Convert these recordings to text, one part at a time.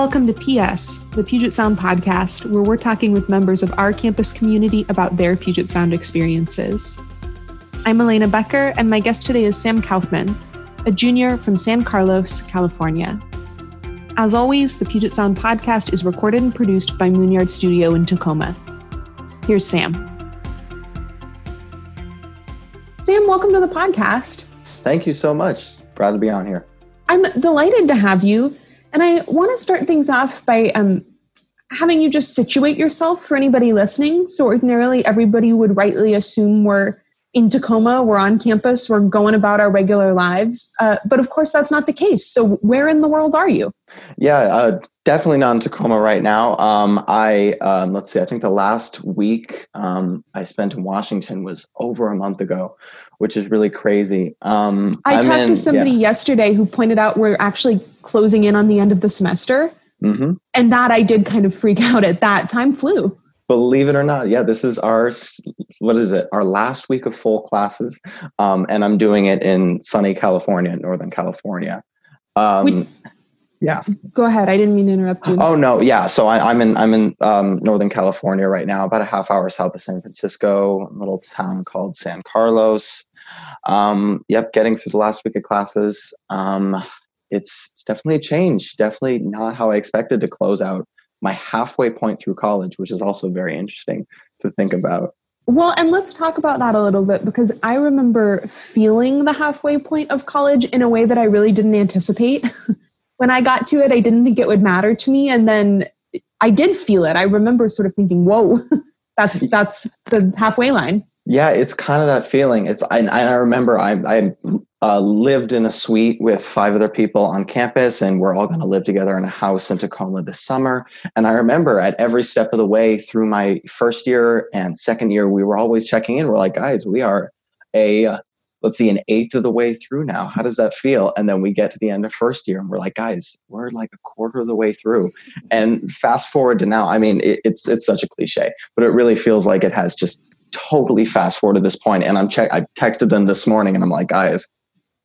Welcome to PS, the Puget Sound podcast, where we're talking with members of our campus community about their Puget Sound experiences. I'm Elena Becker, and my guest today is Sam Kaufman, a junior from San Carlos, California. As always, the Puget Sound podcast is recorded and produced by Moonyard Studio in Tacoma. Here's Sam. Sam, welcome to the podcast. Thank you so much. Glad to be on here. I'm delighted to have you. And I want to start things off by um, having you just situate yourself for anybody listening. So, ordinarily, everybody would rightly assume we're in Tacoma, we're on campus, we're going about our regular lives. Uh, but of course, that's not the case. So, where in the world are you? Yeah, uh, definitely not in Tacoma right now. Um, I um, let's see. I think the last week um, I spent in Washington was over a month ago, which is really crazy. Um, I I'm talked in, to somebody yeah. yesterday who pointed out we're actually closing in on the end of the semester. Mm-hmm. And that I did kind of freak out at that. Time flew. Believe it or not, yeah, this is our what is it? Our last week of full classes, um, and I'm doing it in sunny California, Northern California. Um, yeah, go ahead. I didn't mean to interrupt you. Oh no, yeah. So I, am in I'm in um, Northern California right now, about a half hour south of San Francisco, a little town called San Carlos. Um, yep, getting through the last week of classes. Um, it's, it's definitely a change. Definitely not how I expected to close out my halfway point through college, which is also very interesting to think about. Well, and let's talk about that a little bit because I remember feeling the halfway point of college in a way that I really didn't anticipate. when I got to it, I didn't think it would matter to me. And then I did feel it. I remember sort of thinking, whoa, that's that's the halfway line. Yeah, it's kind of that feeling. It's I, I remember I, I uh, lived in a suite with five other people on campus, and we're all going to live together in a house in Tacoma this summer. And I remember at every step of the way through my first year and second year, we were always checking in. We're like, guys, we are a uh, let's see, an eighth of the way through now. How does that feel? And then we get to the end of first year, and we're like, guys, we're like a quarter of the way through. And fast forward to now. I mean, it, it's it's such a cliche, but it really feels like it has just totally fast forward to this. And I'm check. I texted them this morning, and I'm like, guys,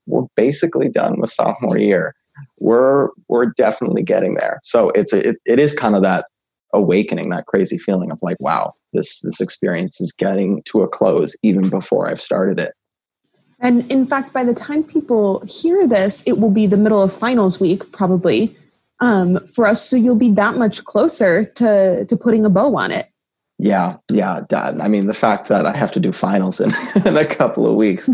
we're basically done with sophomore year. We're we're definitely getting there. So it's a, it, it is kind of that awakening, that crazy feeling of like, wow, this this experience is getting to a close even before I've started it. And in fact, by the time people hear this, it will be the middle of finals week, probably um, for us. So you'll be that much closer to to putting a bow on it. Yeah, yeah. I mean, the fact that I have to do finals in, in a couple of weeks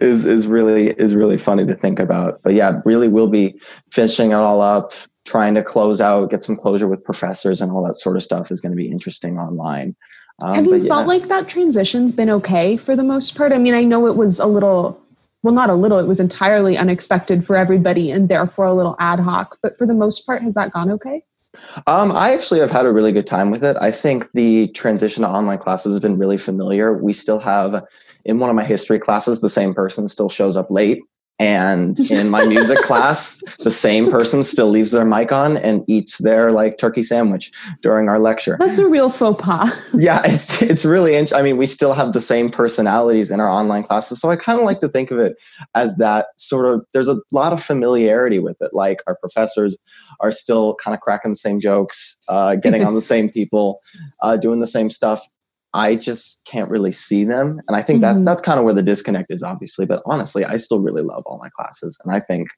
is is really is really funny to think about. But yeah, really, we'll be finishing it all up, trying to close out, get some closure with professors, and all that sort of stuff is going to be interesting online. Um, have you yeah. felt like that transition's been okay for the most part? I mean, I know it was a little, well, not a little, it was entirely unexpected for everybody, and therefore a little ad hoc. But for the most part, has that gone okay? Um, I actually have had a really good time with it. I think the transition to online classes has been really familiar. We still have, in one of my history classes, the same person still shows up late. And in my music class, the same person still leaves their mic on and eats their like turkey sandwich during our lecture. That's a real faux pas. Yeah, it's it's really. Interesting. I mean, we still have the same personalities in our online classes, so I kind of like to think of it as that sort of. There's a lot of familiarity with it. Like our professors are still kind of cracking the same jokes, uh, getting on the same people, uh, doing the same stuff. I just can't really see them. And I think mm-hmm. that that's kind of where the disconnect is, obviously. But honestly, I still really love all my classes. And I think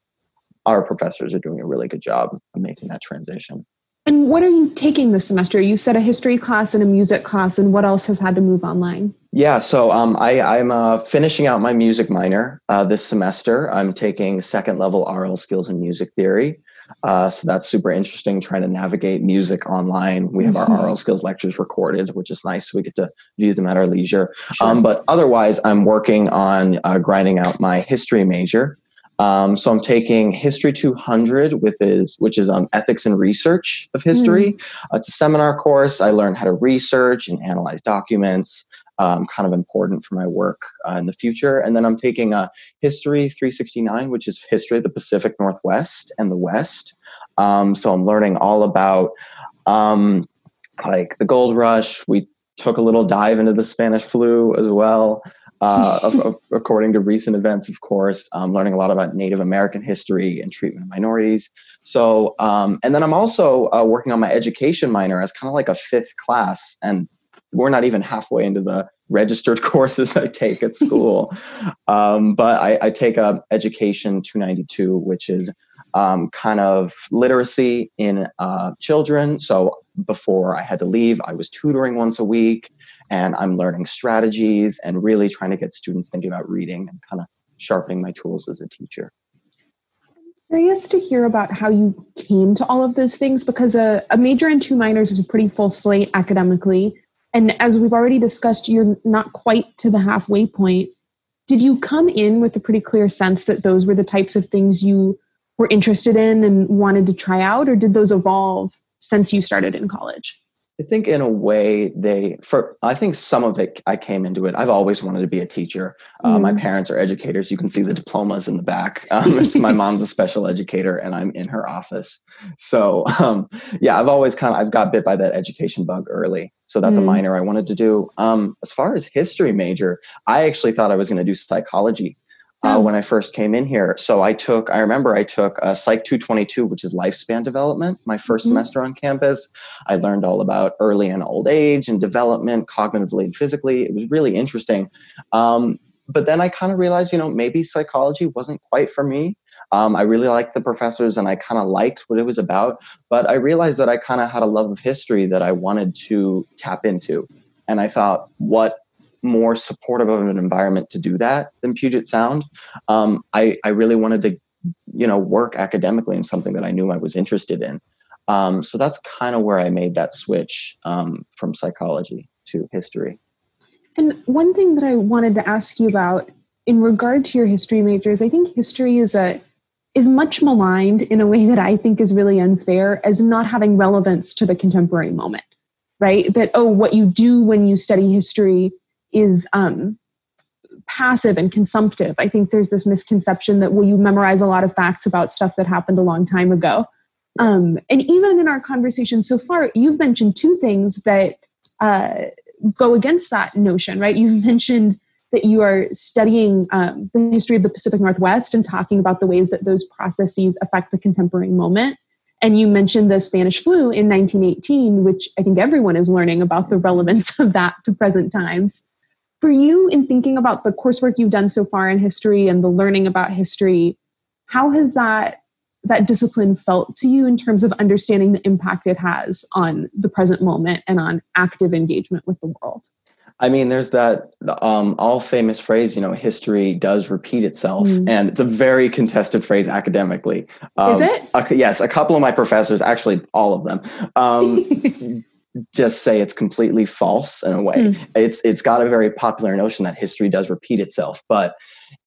our professors are doing a really good job of making that transition. And what are you taking this semester? You said a history class and a music class, and what else has had to move online? Yeah, so um, I, am uh, finishing out my music minor uh, this semester. I'm taking second level aural skills in music theory. Uh, so that's super interesting trying to navigate music online. We have our mm-hmm. aural skills lectures recorded, which is nice. We get to view them at our leisure. Sure. Um, but otherwise, I'm working on uh, grinding out my history major. Um, so I'm taking History 200, with is which is um, ethics and research of history. Mm. it's a seminar course. I learn how to research and analyze documents um, kind of important for my work uh, in the future. And then I'm taking a History 369, which is history of the Pacific Northwest and the West. Um, so I'm learning all about um, like the gold rush. We took a little dive into the Spanish flu as well. uh, of, of, according to recent events, of course, um, learning a lot about Native American history and treatment of minorities. So, um, and then I'm also uh, working on my education minor as kind of like a fifth class, and we're not even halfway into the registered courses I take at school. um, but I, I, take a education 292, which is um, kind of literacy in uh, children. So before I had to leave, I was tutoring once a week and I'm learning strategies and really trying to get students thinking about reading and kind of sharpening my tools as a teacher. Curious to hear about how you came to all of those things because a, a major and two minors is a pretty full slate academically. And as we've already discussed, you're not quite to the halfway point. Did you come in with a pretty clear sense that those were the types of things you were interested in and wanted to try out, or did those evolve since you started in college? I think in a way they for I think some of it I came into it. I've always wanted to be a teacher. Uh, My mm-hmm. parents are educators. You can see the diplomas in the back. Um, it's my mom's a special educator, and I'm in her office. So um, yeah, I've always kind of I've got bit by that education bug early. So that's mm. a minor I wanted to do. Um, as far as history major, I actually thought I was going to do psychology uh, oh. when I first came in here. So I took, I remember I took a Psych 222, which is lifespan development, my 1st mm-hmm. semester on campus. I learned all about early and old age and development, cognitively and physically. It was really interesting. Um, but then I kind of realized, you know, maybe psychology wasn't quite for me. Um, I really liked the professors and I kind of liked what it was about. But I realized that I kind of had a love of history that I wanted to tap into. And I thought, what more supportive of an environment to do that than Puget Sound. Um, I, I really wanted to, you know, work academically in something that I knew I was interested in. Um, so that's kind of where I made that switch um, from psychology to history. And one thing that I wanted to ask you about in regard to your history majors, I think history is a is much maligned in a way that I think is really unfair as not having relevance to the contemporary moment. Right? That oh, what you do when you study history is um, passive and consumptive. I think there's this misconception that well, you memorize a lot of facts about stuff that happened a long time ago. Um, and even in our conversation so far, you've mentioned two things that uh, go against that notion, right? You've mentioned that you are studying um, the history of the Pacific Northwest and talking about the ways that those processes affect the contemporary moment. And you mentioned the Spanish flu in 1918, which I think everyone is learning about the relevance of that to present times for you in thinking about the coursework you've done so far in history and the learning about history how has that that discipline felt to you in terms of understanding the impact it has on the present moment and on active engagement with the world I mean, there's that um, all famous phrase, you know, history does repeat itself. Mm. And it's a very contested phrase academically. Um, Is it? A, yes. A couple of my professors, actually, all of them, um, just say it's completely false in a way. Mm. It's it's got a very popular notion that history does repeat itself, but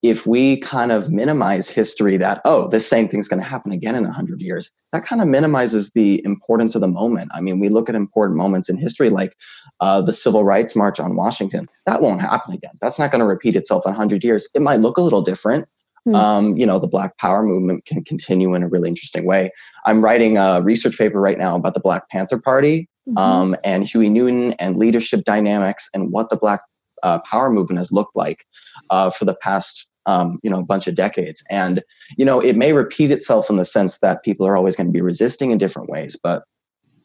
if we kind of minimize history that oh this same thing's going to happen again in 100 years that kind of minimizes the importance of the moment. I mean we look at important moments in history like uh, the civil rights march on washington. That won't happen again. That's not going to repeat itself in 100 years. It might look a little different. Mm. um, you know the black power movement can continue in a really interesting way. I'm writing a research paper right now about the black panther party mm-hmm. um, and Huey Newton and leadership dynamics and what the Black uh, Power movement has looked like uh, for the past um, you know bunch of decades. And you know it may repeat itself in the sense that people are always going to be resisting in different ways, but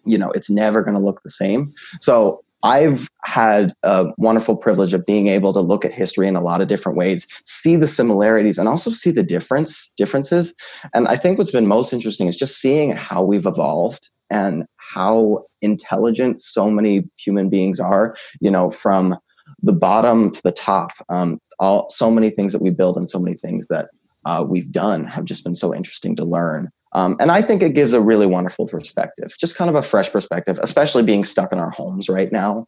you know it's never going to look the same. So I've had a wonderful privilege of being able to look at history in a lot of different ways, see the similarities and also see the difference differences. And I think what's been most interesting is just seeing how we've evolved and how intelligent so many human beings are, you know, from the bottom to the top. Um, all so many things that we build and so many things that uh, we've done have just been so interesting to learn. Um, and I think it gives a really wonderful perspective, just kind of a fresh perspective, especially being stuck in our homes right now.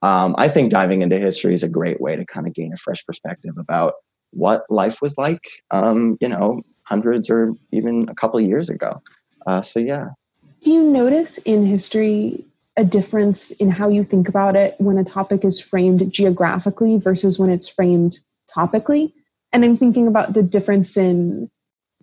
Um, I think diving into history is a great way to kind of gain a fresh perspective about what life was like, um, you know, hundreds or even a couple years ago. Uh, so, yeah. Do you notice in history a difference in how you think about it when a topic is framed geographically versus when it's framed topically? And I'm thinking about the difference in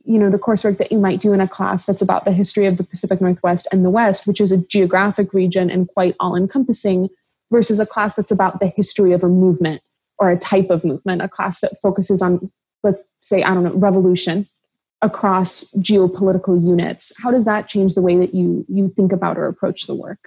you know the coursework that you might do in a class that's about the history of the Pacific Northwest and the West, which is a geographic region and quite all encompassing, versus a class that's about the history of a movement or a type of movement, a class that focuses on, let's say, I don't know, revolution across geopolitical units. How does that change the way that you you think about or approach the work?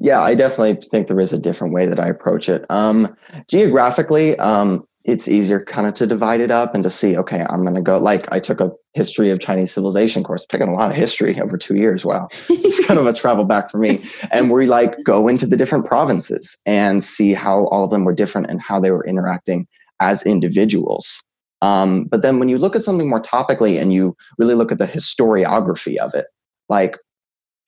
Yeah, I definitely think there is a different way that I approach it. Um, geographically, um, it's easier kind of to divide it up and to see, okay, I'm going to go. Like I took a history of Chinese civilization course, taking a lot of history over two years. Wow, it's kind of a travel back for me. And we like go into the different provinces and see how all of them were different and how they were interacting as individuals. Um, but then when you look at something more topically and you really look at the historiography of it, like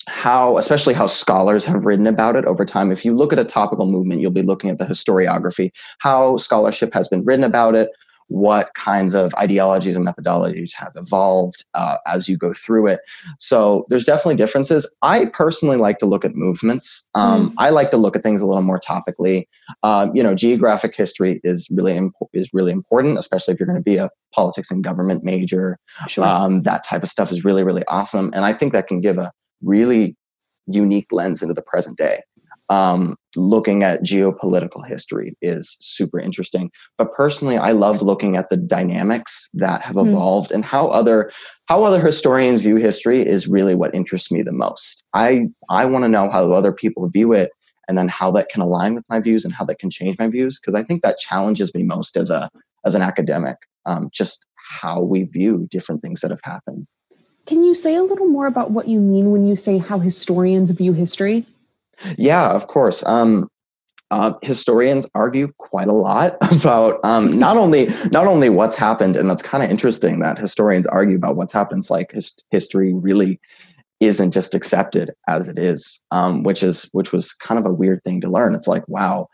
how, especially how scholars have written about it over time. If you look at a topical movement, you'll be looking at the historiography, how scholarship has been written about it, what kinds of ideologies and methodologies have evolved uh, as you go through it. So there's definitely differences. I personally like to look at movements. Um, mm. I like to look at things a little more topically. Um, you know, geographic history is really imp- is really important, especially if you're going to be a politics and government major. Sure. Um, that type of stuff is really really awesome, and I think that can give a really unique lens into the present day. Um, looking at geopolitical history is super interesting. But personally, I love looking at the dynamics that have hmm. evolved mm. and how other how other historians view history is really what interests me the most. I I want to know how other people view it and then how that can align with my views and how that can change my views because I think that challenges me most as a as an academic. Um, just how we view different things that have happened. Can you say a little more about what you mean when you say how historians view history? Yeah, of course. Um, uh, historians argue quite a lot about um, not only not only what's happened, and that's kind of interesting that historians argue about what's happened. It's like his, history really isn't just accepted as it is, um, which is which was kind of a weird thing to learn. It's like, wow,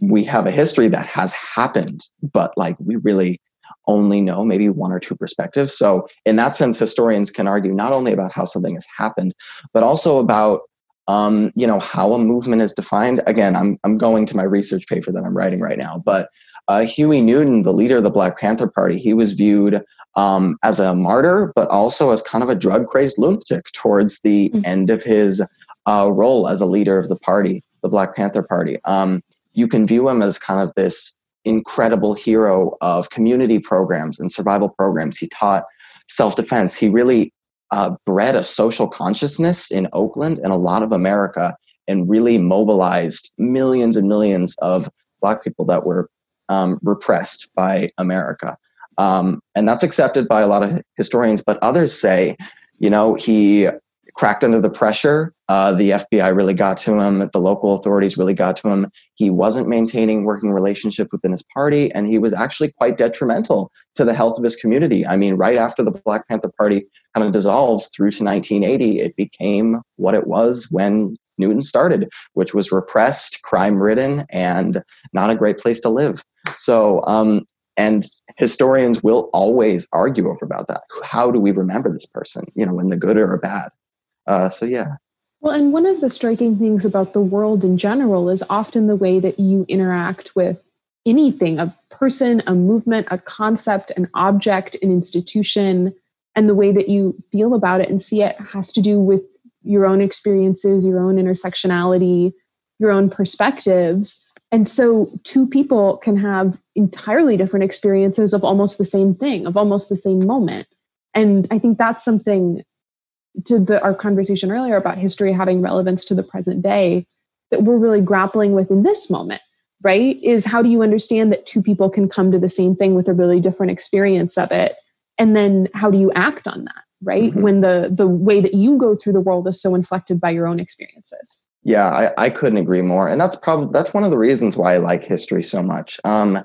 we have a history that has happened, but like we really only know maybe one or two perspectives. So, in that sense, historians can argue not only about how something has happened, but also about um, you know how a movement is defined. Again, I'm I'm going to my research paper that I'm writing right now, but uh, Huey Newton, the leader of the Black Panther Party, he was viewed um, as a martyr, but also as kind of a drug crazed lunatic towards the mm-hmm. end of his uh, role as a leader of the party, the Black Panther Party. Um, you can view him as kind of this incredible hero of community programs and survival programs. He taught self defense. He really uh, bred a social consciousness in Oakland and a lot of America and really mobilized millions and millions of Black people that were um, repressed by America. Um, and that's accepted by a lot of historians, but others say, you know, he cracked under the pressure. Uh, the FBI really got to him. The local authorities really got to him. He wasn't maintaining working relationship within his party, and he was actually quite detrimental to the health of his community. I mean, right after the Black Panther Party kind of dissolved through to 1980, it became what it was when Newton started, which was repressed, crime ridden, and not a great place to live. So, um, and historians will always argue over about that. How do we remember this person? You know, in the good or bad. Uh, so yeah. Well, and one of the striking things about the world in general is often the way that you interact with anything a person, a movement, a concept, an object, an institution, and the way that you feel about it and see it has to do with your own experiences, your own intersectionality, your own perspectives. And so, two people can have entirely different experiences of almost the same thing, of almost the same moment. And I think that's something to the, our conversation earlier about history having relevance to the present day that we're really grappling with in this moment right is how do you understand that two people can come to the same thing with a really different experience of it and then how do you act on that right mm-hmm. when the the way that you go through the world is so inflected by your own experiences yeah I, I couldn't agree more and that's probably that's one of the reasons why i like history so much um,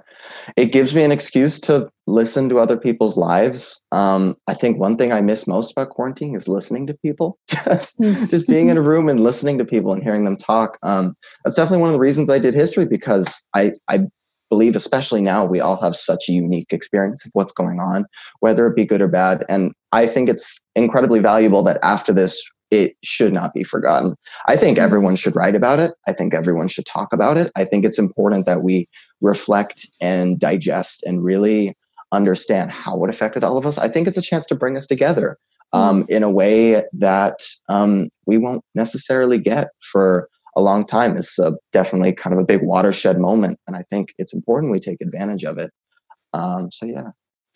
it gives me an excuse to listen to other people's lives. Um, I think one thing I miss most about quarantine is listening to people, just hmm. just being in a room and listening to people and hearing them talk. Um, that's definitely one of the reasons I did history because I I believe, especially now, we all have such a unique experience of what's going on, whether it be good or bad. And I think it's incredibly valuable that after this, it should not be forgotten. I think mm-hmm. everyone should write about it. I think everyone should talk about it. I think it's important that we reflect and digest and really understand how it affected all of us. I think it's a chance to bring us together um, mm-hmm. in a way that um, we won't necessarily get for a long time. It's uh, definitely kind of a big watershed moment, and I think it's important we take advantage of it. Um, so yeah.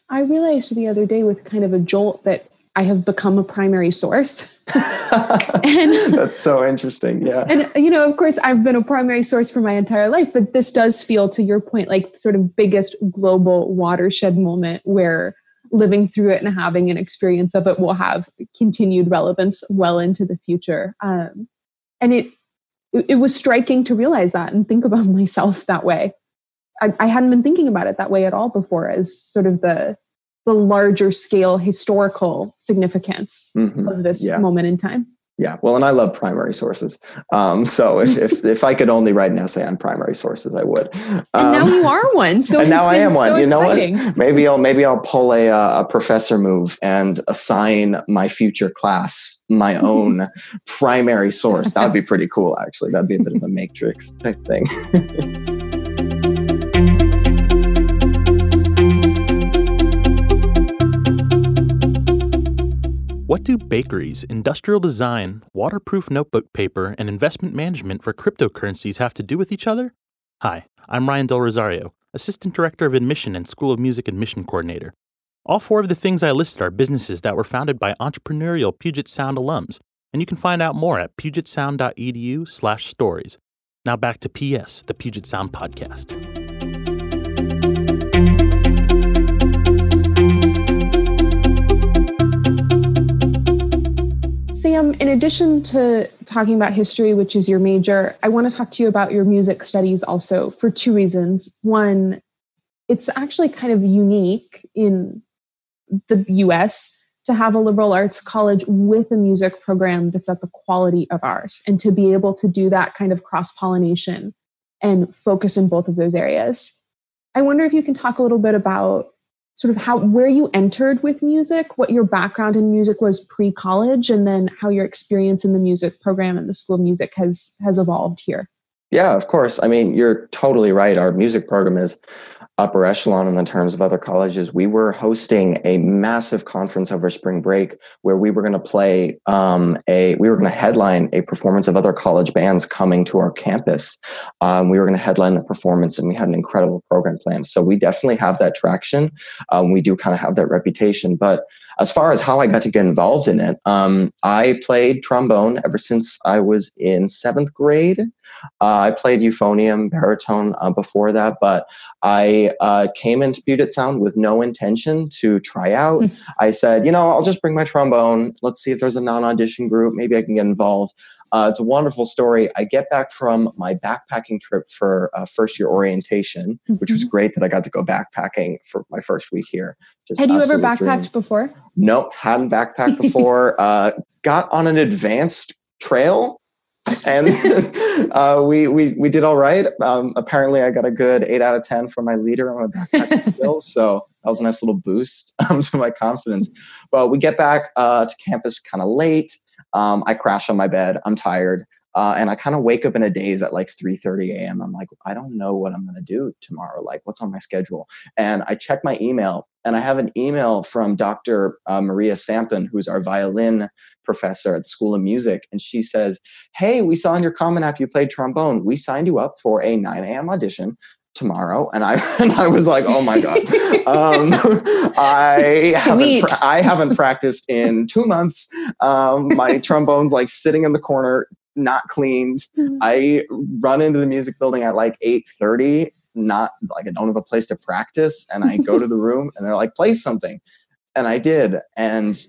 I realized the other day with kind of a jolt that I have become a primary source. and that's so interesting. Yeah. And, you know, of course, I've been a primary source for my entire life, but this does feel, to your point, like sort of biggest global watershed moment where living through it and having an experience of it will have continued relevance well into the future. Um, and it, it was striking to realize that and think about myself that way. I, I hadn't been thinking about it that way at all before as sort of the the larger scale historical significance mm-hmm. of this yeah. moment in time. Yeah, well, and I love primary sources. Um, so if, if if I could only write an essay on primary sources, I would. Um, and now you are one. So and now I am one. So you know exciting. what? Maybe I'll maybe I'll pull a uh, a professor move and assign my future class my own primary source. That would be pretty cool. Actually, that'd be a bit of a matrix type thing. What do bakeries, industrial design, waterproof notebook paper, and investment management for cryptocurrencies have to do with each other? Hi, I'm Ryan Del Rosario, Assistant Director of Admission and School of Music Admission Coordinator. All four of the things I listed are businesses that were founded by entrepreneurial Puget Sound alums, and you can find out more at pugetsound.edu/stories. Now back to PS, the Puget Sound podcast. Sam, in addition to talking about history, which is your major, I want to talk to you about your music studies also for two reasons. One, it's actually kind of unique in the US to have a liberal arts college with a music program that's at the quality of ours and to be able to do that kind of cross pollination and focus in both of those areas. I wonder if you can talk a little bit about sort of how where you entered with music, what your background in music was pre-college, and then how your experience in the music program and the school of music has has evolved here. Yeah, of course. I mean, you're totally right. Our music program is upper echelon in the terms of other colleges. We were hosting a massive conference over spring break where we were going to play um, a, we were going to headline a performance of other college bands coming to our campus. Um, we were going to headline the performance and we had an incredible program plan. So we definitely have that traction. Um, we do kind of have that reputation, but as far as how I got to get involved in it, um, I played trombone ever since I was in seventh grade. Uh, I played euphonium, baritone uh, before that, but I uh, came into Puget Sound with no intention to try out. Hmm. I said, you know, I'll just bring my trombone. Let's see if there's a non audition group. Maybe I can get involved. Uh, it's a wonderful story. I get back from my backpacking trip for uh, first year orientation, mm-hmm. which was mm-hmm. great that I got to go backpacking for my first week here. Just Had you ever backpacked dream. before? Nope, hadn't backpacked before. uh, got on an advanced trail and uh, we, we we did all right. Um, apparently, I got a good eight out of ten from my leader on my backpacking skills. So that was a nice little boost um, to my confidence. But we get back uh, to campus kind of late. Um, I crash on my bed. I'm tired. Uh, and I kind of wake up in a daze at like 3:30 a.m. I'm like, I don't know what I'm going to do tomorrow. Like, what's on my schedule? And I check my email, and I have an email from Dr. Uh, Maria Sampen, who's our violin professor at the School of Music, and she says, "Hey, we saw in your Common App you played trombone. We signed you up for a 9 a.m. audition tomorrow and i and i was like oh my god. Um, i haven't i haven't practiced in two months. Um, my trombone's like sitting in the corner not cleaned. Mm-hmm. i run into the music building at like 8.30 not like i don't have a place to practice and i go to the room and they're like play something. And i did and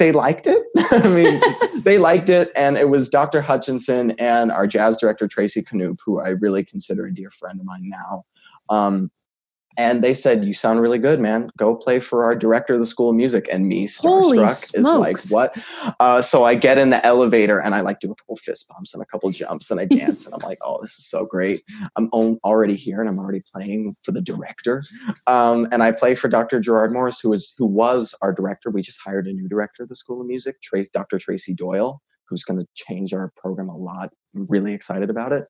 they liked it. I mean, they liked it. And it was Dr. Hutchinson and our jazz director, Tracy Knoop, who I really consider a dear friend of mine now. Um, and they said, "You sound really good, man. Go play for our director of the School of Music." And me, starstruck, is like, "What?" Uh, so I get in the elevator and I like do a couple fist bumps and a couple jumps and I dance and I'm like, "Oh, this is so great! I'm already here and I'm already playing for the director." Um, and I play for Dr. Gerard Morris, who was who was our director. We just hired a new director of the School of Music, Trace, Dr. Tracy Doyle who's going to change our program a lot. I'm really excited about it.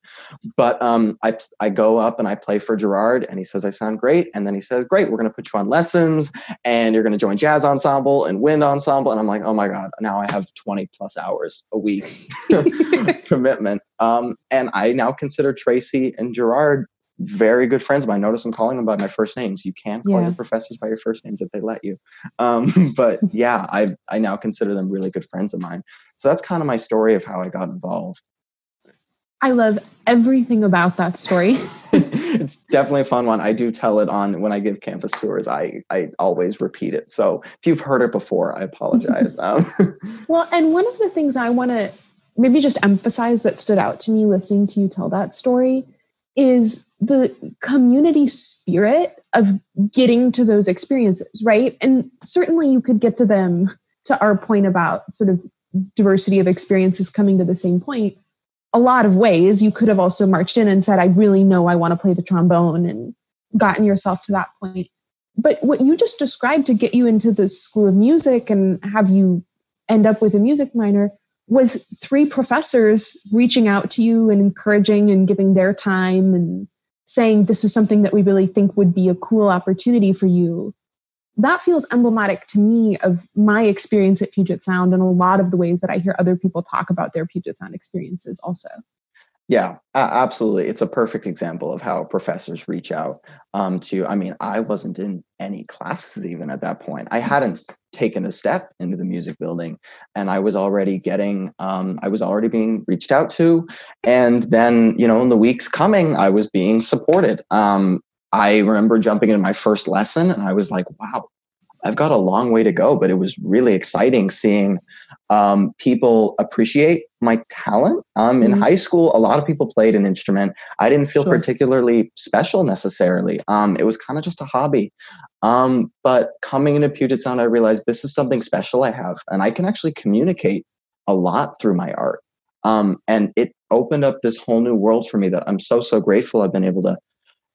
But um, I, I go up and I play for Gerard, and he says I sound great. And then he says, Great, we're going to put you on lessons, and you're going to join jazz ensemble and wind ensemble. And I'm like, Oh my God, now I have 20 plus hours a week commitment. Um, and I now consider Tracy and Gerard very good friends of mine. Notice I'm calling them by my first names. You can call yeah. your professors by your first names if they let you. Um, but yeah, I I now consider them really good friends of mine. So that's kind of my story of how I got involved. I love everything about that story. it's definitely a fun one. I do tell it on when I give campus tours. I I always repeat it. So if you've heard it before, I apologize. um, well, and one of the things I want to maybe just emphasize that stood out to me listening to you tell that story is the community spirit of getting to those experiences, right? And certainly you could get to them to our point about sort of diversity of experiences coming to the same point. A lot of ways you could have also marched in and said, I really know I want to play the trombone and gotten yourself to that point. But what you just described to get you into the school of music and have you end up with a music minor was three professors reaching out to you and encouraging and giving their time and saying this is something that we really think would be a cool opportunity for you that feels emblematic to me of my experience at Puget Sound and a lot of the ways that I hear other people talk about their Puget Sound experiences also. Yeah, absolutely. It's a perfect example of how professors reach out um, to. I mean, I wasn't in any classes even at that point. I hadn't taken a step into the music building, and I was already getting, um, I was already being reached out to. And then, you know, in the weeks coming, I was being supported. Um, I remember jumping in my first lesson, and I was like, wow, I've got a long way to go, but it was really exciting seeing um, people appreciate my talent. Um, in mm-hmm. high school, a lot of people played an instrument. I didn't feel sure. particularly special necessarily. Um, it was kind of just a hobby. Um, but coming into Puget Sound, I realized this is something special I have, and I can actually communicate a lot through my art. Um, and it opened up this whole new world for me that I'm so so grateful I've been able to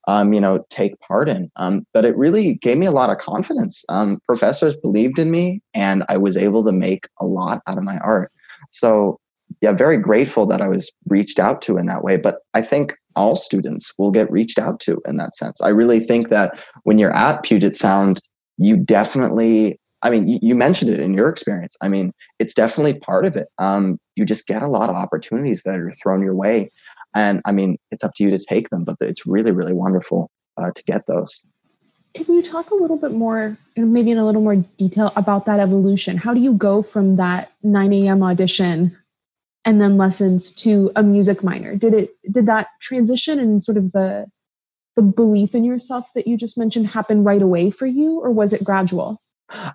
um, you know, take part in. Um, but it really gave me a lot of confidence. Um, professors believed in me, and I was able to make a lot out of my art. So, yeah, very grateful that I was reached out to in that way. But I think all students will get reached out to in that sense. I really think that when you're at Puget Sound, you definitely I mean, you, mentioned it in your experience. I mean, it's definitely part of it. Um, you just get a lot of opportunities that are thrown your way. And I mean, it's up to you to take them, but it's really, really wonderful uh, to get those. Can you talk a little bit more, maybe in a little more detail about that evolution? How do you go from that 9 a.m. audition and then lessons to a music minor? Did it did that transition and sort of the the belief in yourself that you just mentioned happen right away for you, or was it gradual?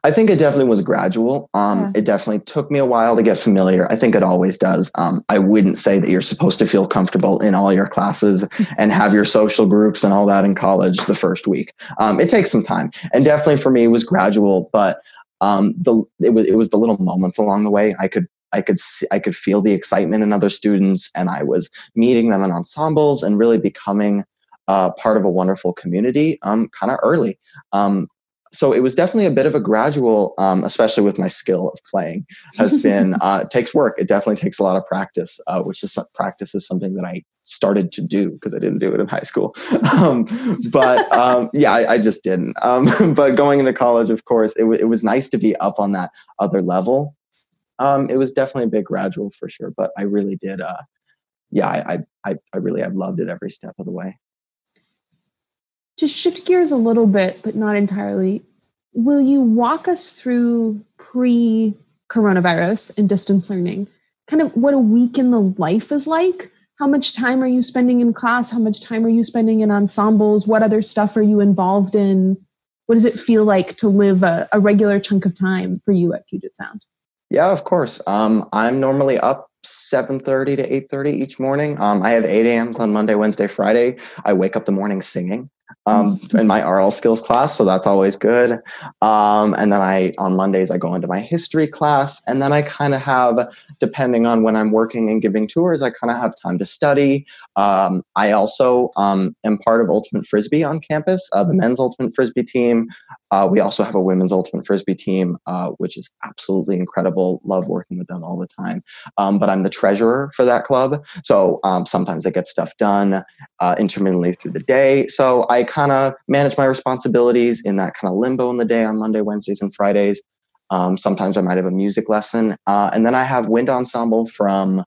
I think it definitely was gradual. Um, yeah. It definitely took me a while to get familiar. I think it always does. Um, I wouldn't say that you're supposed to feel comfortable in all your classes and have your social groups and all that in college the first week. Um, it takes some time, and definitely for me, it was gradual. But um, the it was it was the little moments along the way. I could I could see, I could feel the excitement in other students, and I was meeting them in ensembles and really becoming uh, part of a wonderful community um, kind of early. Um, so it was definitely a bit of a gradual, um, especially with my skill of playing, has been uh, takes work. It definitely takes a lot of practice, uh, which is practice is something that I started to do because I didn't do it in high school. Um, but um, yeah, I, I, just didn't. Um, but going into college, of course, it, w- it was nice to be up on that other level. Um, it was definitely a bit gradual for sure, but I really did. Uh, yeah, I, I, I really, I've loved it every step of the way to shift gears a little bit, but not entirely, will you walk us through pre coronavirus and distance learning? Kind of what a week in the life is like? How much time are you spending in class? How much time are you spending in ensembles? What other stuff are you involved in? What does it feel like to live a, a regular chunk of time for you at Puget Sound? Yeah, of course. Um, I'm normally up 7.30 to 8.30 each morning. Um, I have 8 a.m.s on Monday, Wednesday, Friday. I wake up the morning singing um, in my aural skills class, so that's always good. Um, and then I on Mondays I go into my history class, and then I kind of have, depending on when I'm working and giving tours, I kind of have time to study. Um, I also um, am part of Ultimate Frisbee on campus, uh, the men's Ultimate Frisbee team. Uh, we also have a women's ultimate frisbee team, uh, which is absolutely incredible. Love working with them all the time. Um, but I'm the treasurer for that club, so um, sometimes I get stuff done uh, intermittently through the day. So I kind of manage my responsibilities in that kind of limbo in the day on Monday, Wednesdays, and Fridays. Um, sometimes I might have a music lesson, uh, and then I have wind ensemble from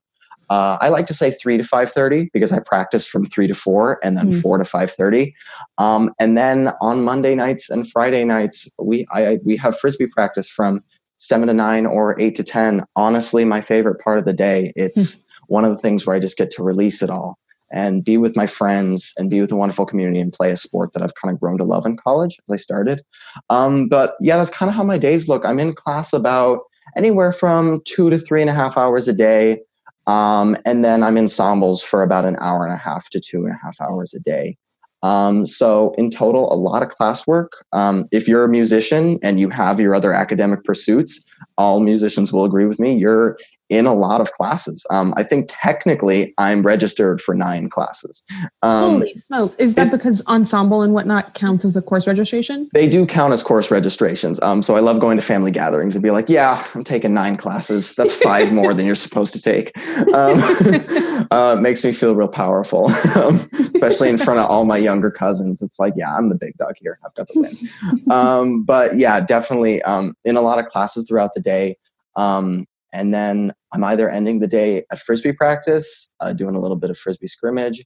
uh, I like to say three to five thirty because I practice from three to four, and then mm. four to five thirty. Um, and then on Monday nights and Friday nights, we I, we have frisbee practice from seven to nine or eight to ten. Honestly, my favorite part of the day. It's mm. one of the things where I just get to release it all and be with my friends and be with a wonderful community and play a sport that I've kind of grown to love in college as I started. Um, but yeah, that's kind of how my days look. I'm in class about anywhere from two to three and a half hours a day. Um, and then I'm ensembles for about an hour and a half to two and a half hours a day. Um, so in total, a lot of classwork. Um, if you're a musician and you have your other academic pursuits, all musicians will agree with me. You're in a lot of classes. Um, I think technically I'm registered for nine classes. Um, Holy smoke. Is that it, because ensemble and whatnot counts as a course registration? They do count as course registrations. Um, so I love going to family gatherings and be like, yeah, I'm taking nine classes. That's five more than you're supposed to take. Um, uh, makes me feel real powerful, um, especially in front of all my younger cousins. It's like, yeah, I'm the big dog here. I've got the win. Um, but yeah, definitely in a lot of classes throughout the day. Um, and then I'm either ending the day at frisbee practice, uh, doing a little bit of frisbee scrimmage,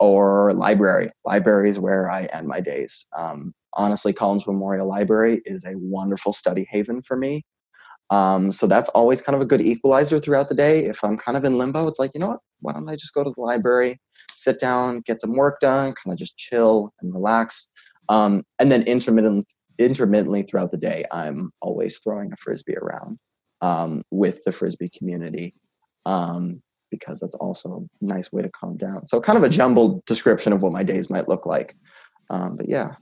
or library. Library is where I end my days. Um, honestly, Collins Memorial Library is a wonderful study haven for me. Um, so that's always kind of a good equalizer throughout the day. If I'm kind of in limbo, it's like, you know what? Why don't I just go to the library, sit down, get some work done, kind of just chill and relax. Um, and then intermittent, intermittently throughout the day, I'm always throwing a frisbee around um, with the frisbee community um, because that's also a nice way to calm down. So, kind of a jumbled description of what my days might look like. Um, but yeah.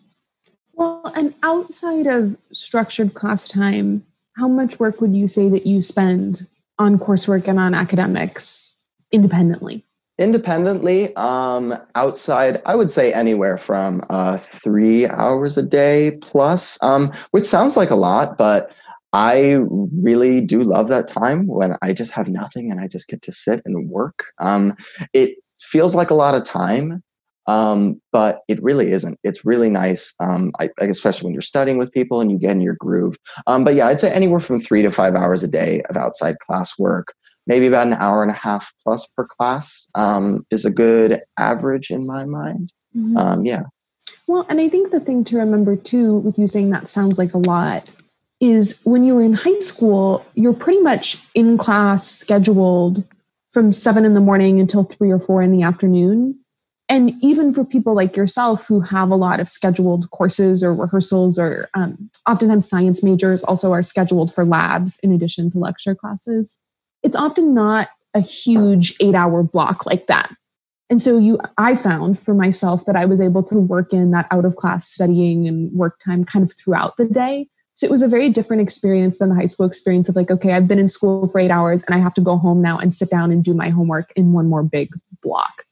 Well, and outside of structured class time, how much work would you say that you spend on coursework and on academics independently? Independently, um, outside, I would say anywhere from uh, three hours a day plus, um, which sounds like a lot, but I really do love that time when I just have nothing and I just get to sit and work. Um, it feels like a lot of time, um, but it really isn't. It's really nice, um, I, especially when you're studying with people and you get in your groove. Um, but yeah, I'd say anywhere from three to five hours a day of outside class work, maybe about an hour and a half plus per class um, is a good average in my mind. Mm-hmm. Um, yeah. Well, and I think the thing to remember too, with you saying that sounds like a lot, is when you were in high school, you're pretty much in class scheduled from seven in the morning until three or four in the afternoon. And even for people like yourself who have a lot of scheduled courses or rehearsals, or um, oftentimes science majors also are scheduled for labs in addition to lecture classes, it's often not a huge eight hour block like that. And so you I found for myself that I was able to work in that out of class studying and work time kind of throughout the day so it was a very different experience than the high school experience of like, okay, I've been in school for eight hours and I have to go home now and sit down and do my homework in one more big block.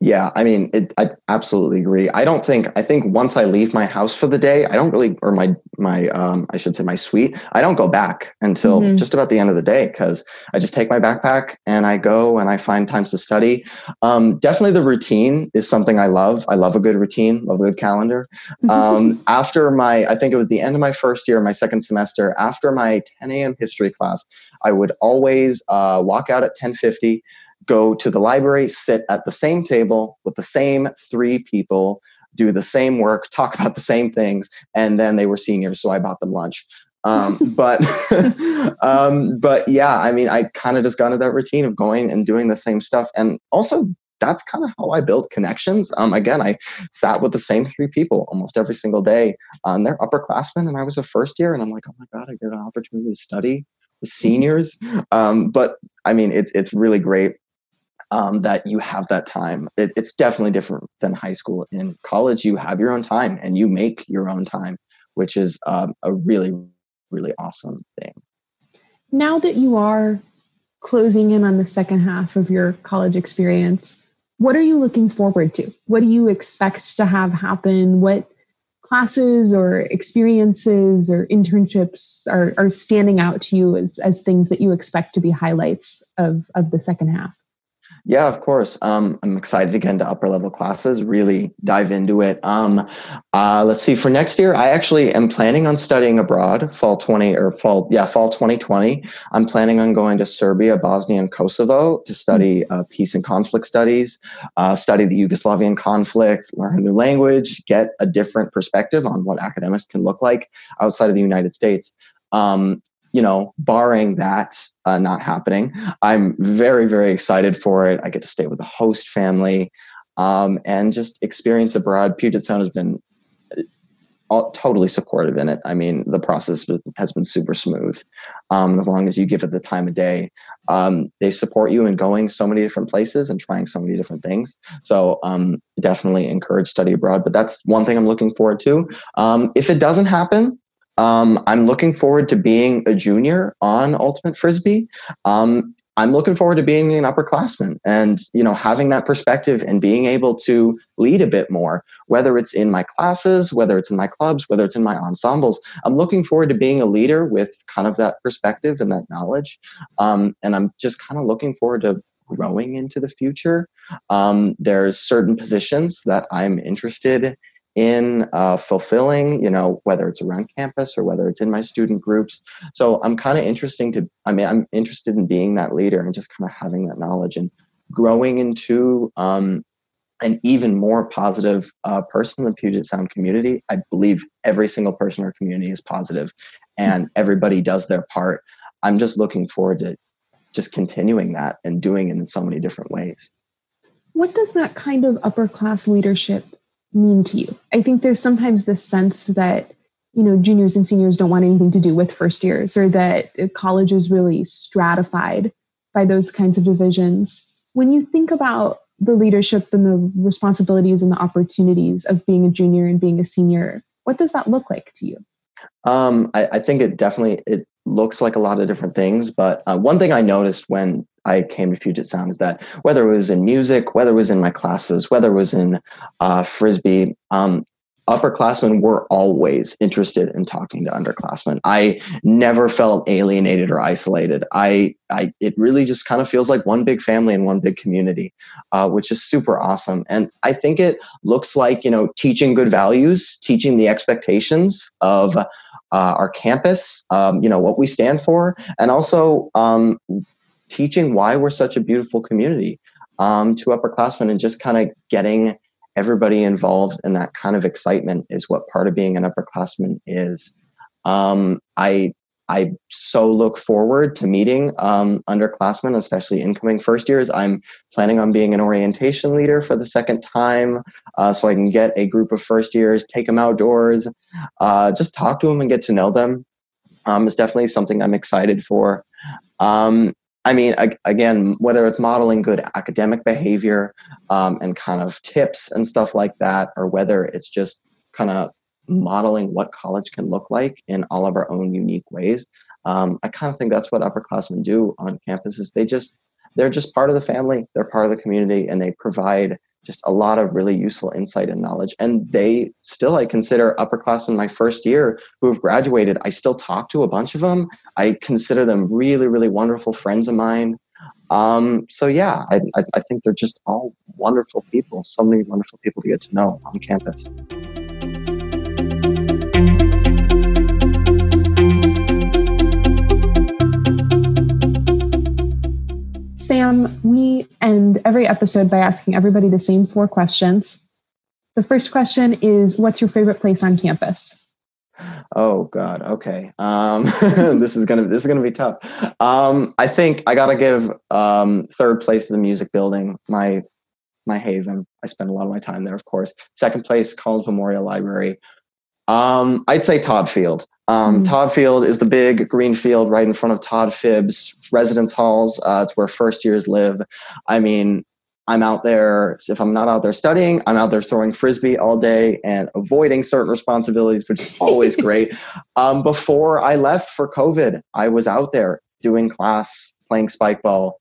Yeah, I mean, it, I absolutely agree. I don't think I think once I leave my house for the day, I don't really, or my my um, I should say my suite, I don't go back until mm-hmm. just about the end of the day because I just take my backpack and I go and I find times to study. Um, definitely, the routine is something I love. I love a good routine, love a good calendar. Um, after my, I think it was the end of my first year, my second semester, after my 10 a.m. history class, I would always uh, walk out at 1050 go to the library, sit at the same table with the same three people, do the same work, talk about the same things, and then they were seniors, so I bought them lunch. Um, but um, but yeah, I mean, I kind of just got into that routine of going and doing the same stuff, and also that's kind of how I built connections. Um, again, I sat with the same three people almost every single day. Um, they're upperclassmen, and I was a first year, and I'm like, oh my god, I get an opportunity to study with seniors. Um, but I mean, it's it's really great um, that you have that time. It, it's definitely different than high school. In college, you have your own time and you make your own time, which is um, a really, really awesome thing. Now that you are closing in on the second half of your college experience, what are you looking forward to? What do you expect to have happen? What classes or experiences or internships are, are standing out to you as, as things that you expect to be highlights of, of the second half? Yeah, of course. Um, I'm excited to get into upper level classes, really dive into it. Um, uh, let's see, for next year, I actually am planning on studying abroad fall 20 or fall, yeah, fall 2020. I'm planning on going to Serbia, Bosnia, and Kosovo to study uh, peace and conflict studies, uh, study the Yugoslavian conflict, learn a new language, get a different perspective on what academics can look like outside of the United States. Um, you know, barring that uh, not happening, I'm very, very excited for it. I get to stay with the host family um, and just experience abroad. Puget Sound has been uh, all, totally supportive in it. I mean, the process has been super smooth. Um, as long as you give it the time of day, um, they support you in going so many different places and trying so many different things. So um, definitely encourage study abroad. But that's one thing I'm looking forward to. Um, if it doesn't happen, um, I'm looking forward to being a junior on Ultimate Frisbee. Um, I'm looking forward to being an upperclassman and you know having that perspective and being able to lead a bit more, whether it's in my classes, whether it's in my clubs, whether it's in my ensembles. I'm looking forward to being a leader with kind of that perspective and that knowledge, um, and I'm just kind of looking forward to growing into the future. Um, there's certain positions that I'm interested in uh, fulfilling, you know, whether it's around campus or whether it's in my student groups. So I'm kind of interesting to, I mean, I'm interested in being that leader and just kind of having that knowledge and growing into um, an even more positive uh, person in the Puget Sound community. I believe every single person in our community is positive and everybody does their part. I'm just looking forward to just continuing that and doing it in so many different ways. What does that kind of upper class leadership mean to you? I think there's sometimes this sense that you know juniors and seniors don't want anything to do with first years or that college is really stratified by those kinds of divisions. When you think about the leadership and the responsibilities and the opportunities of being a junior and being a senior, what does that look like to you? Um, I, I, think it definitely it looks like a lot of different things. But uh, one thing I noticed when I came to Puget Sound is that whether it was in music, whether it was in my classes, whether it was in uh, frisbee, um, upperclassmen were always interested in talking to underclassmen. I never felt alienated or isolated. I, I it really just kind of feels like one big family and one big community, uh, which is super awesome. And I think it looks like you know teaching good values, teaching the expectations of. Uh, our campus, um, you know what we stand for, and also um, teaching why we're such a beautiful community um, to upperclassmen and just kind of getting everybody involved in that kind of excitement is what part of being an upperclassman is. Um, I I so look forward to meeting um, underclassmen, especially incoming first years. I'm planning on being an orientation leader for the second time, uh, so I can get a group of first years, take them outdoors, uh, just talk to them and get to know them. Um, it's definitely something I'm excited for. Um, I mean, again, whether it's modeling good academic behavior um, and kind of tips and stuff like that, or whether it's just kind of modeling what college can look like in all of our own unique ways, um, I kind of think that's what upperclassmen do on campus. Is they just they're just part of the family, they're part of the community, and they provide just a lot of really useful insight and knowledge. And they still, I consider upperclassmen my first year who have graduated. I still talk to a bunch of them. I consider them really, really wonderful friends of mine. Um, so yeah, I, I, I think they're just all wonderful people. So many wonderful people to get to know on campus. Sam, we end every episode by asking everybody the same four questions. The first question is What's your favorite place on campus? Oh God. Okay. Um, this is gonna this is gonna be tough. Um, I think I gotta give um, third place to the music building. My my haven. I spend a lot of my time there, of course. Second place, Collins Memorial Library. Um, I'd say Todd Field. Um, mm Todd Field is the big green field right in front of Todd Phibbs residence halls. Uh, it's where first years live. I mean, I'm out there. If I'm not out there studying, I'm out there throwing frisbee all day and avoiding certain responsibilities, which is always great. Um, before I left for COVID, I was out there doing class, playing spike ball,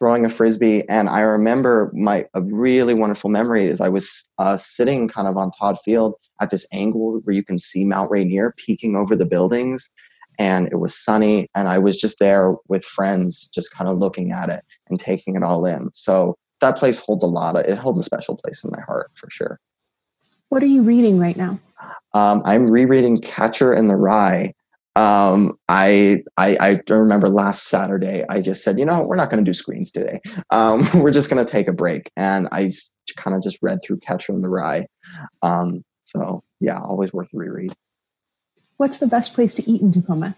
throwing a frisbee, and I remember my a really wonderful memory is I was uh, sitting kind of on Todd Field at this angle where you can see Mount Rainier peeking over the buildings. And it was sunny, and I was just there with friends, just kind of looking at it and taking it all in. So that place holds a lot of it holds a special place in my heart for sure. What are you reading right now? Um, I'm rereading Catcher in the Rye. Um, I, I, I remember last Saturday I just said, you know, we're not going to do screens today. Um, we're just going to take a break, and I kind of just read through Catcher in the Rye. Um, so yeah, always worth a reread. What's the best place to eat in Tacoma?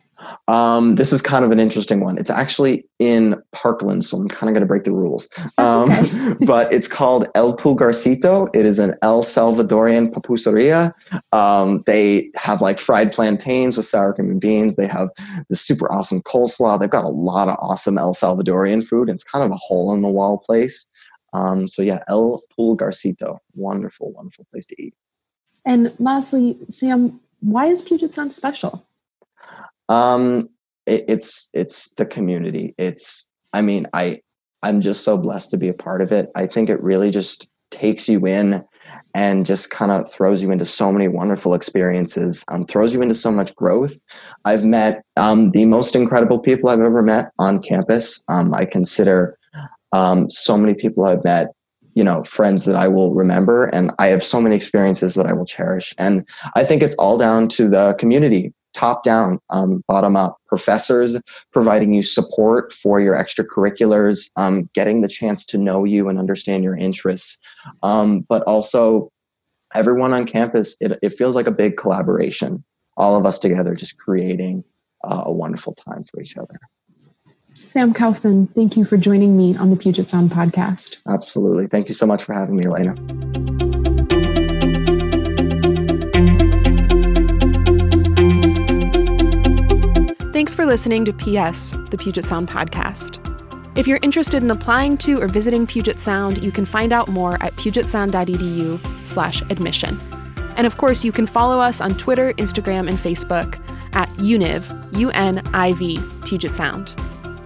Um, this is kind of an interesting one. It's actually in Parkland, so I'm kind of going to break the rules. Um, okay. but it's called El Pulgarcito. It is an El Salvadorian pupuseria. Um, they have like fried plantains with sour cream and beans. They have the super awesome coleslaw. They've got a lot of awesome El Salvadorian food. It's kind of a hole in the wall place. Um, so yeah, El Pulgarcito. Wonderful, wonderful place to eat. And lastly, Sam, why is Puget Sound special? Um, it, it's it's the community. It's I mean I I'm just so blessed to be a part of it. I think it really just takes you in and just kind of throws you into so many wonderful experiences, um, throws you into so much growth. I've met um, the most incredible people I've ever met on campus. Um, I consider um, so many people I've met, you know, friends that I will remember, and I have so many experiences that I will cherish. And I think it's all down to the community top down, um, bottom up. Professors providing you support for your extracurriculars, um, getting the chance to know you and understand your interests, um, but also everyone on campus. It, it, feels like a big collaboration. All of us together, just creating uh, a wonderful time for each other. Sam Kaufman, thank you for joining me on the Puget Sound podcast. Absolutely. Thank you so much for having me, Elena. Thanks for listening to PS, the Puget Sound podcast. If you're interested in applying to or visiting Puget Sound, you can find out more at pugetsound.edu slash admission. And of course, you can follow us on Twitter, Instagram, and Facebook at UNIV, U-N-I-V, Puget Sound.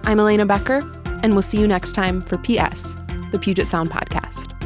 I'm Elena Becker, and we'll see you next time for PS, the Puget Sound podcast.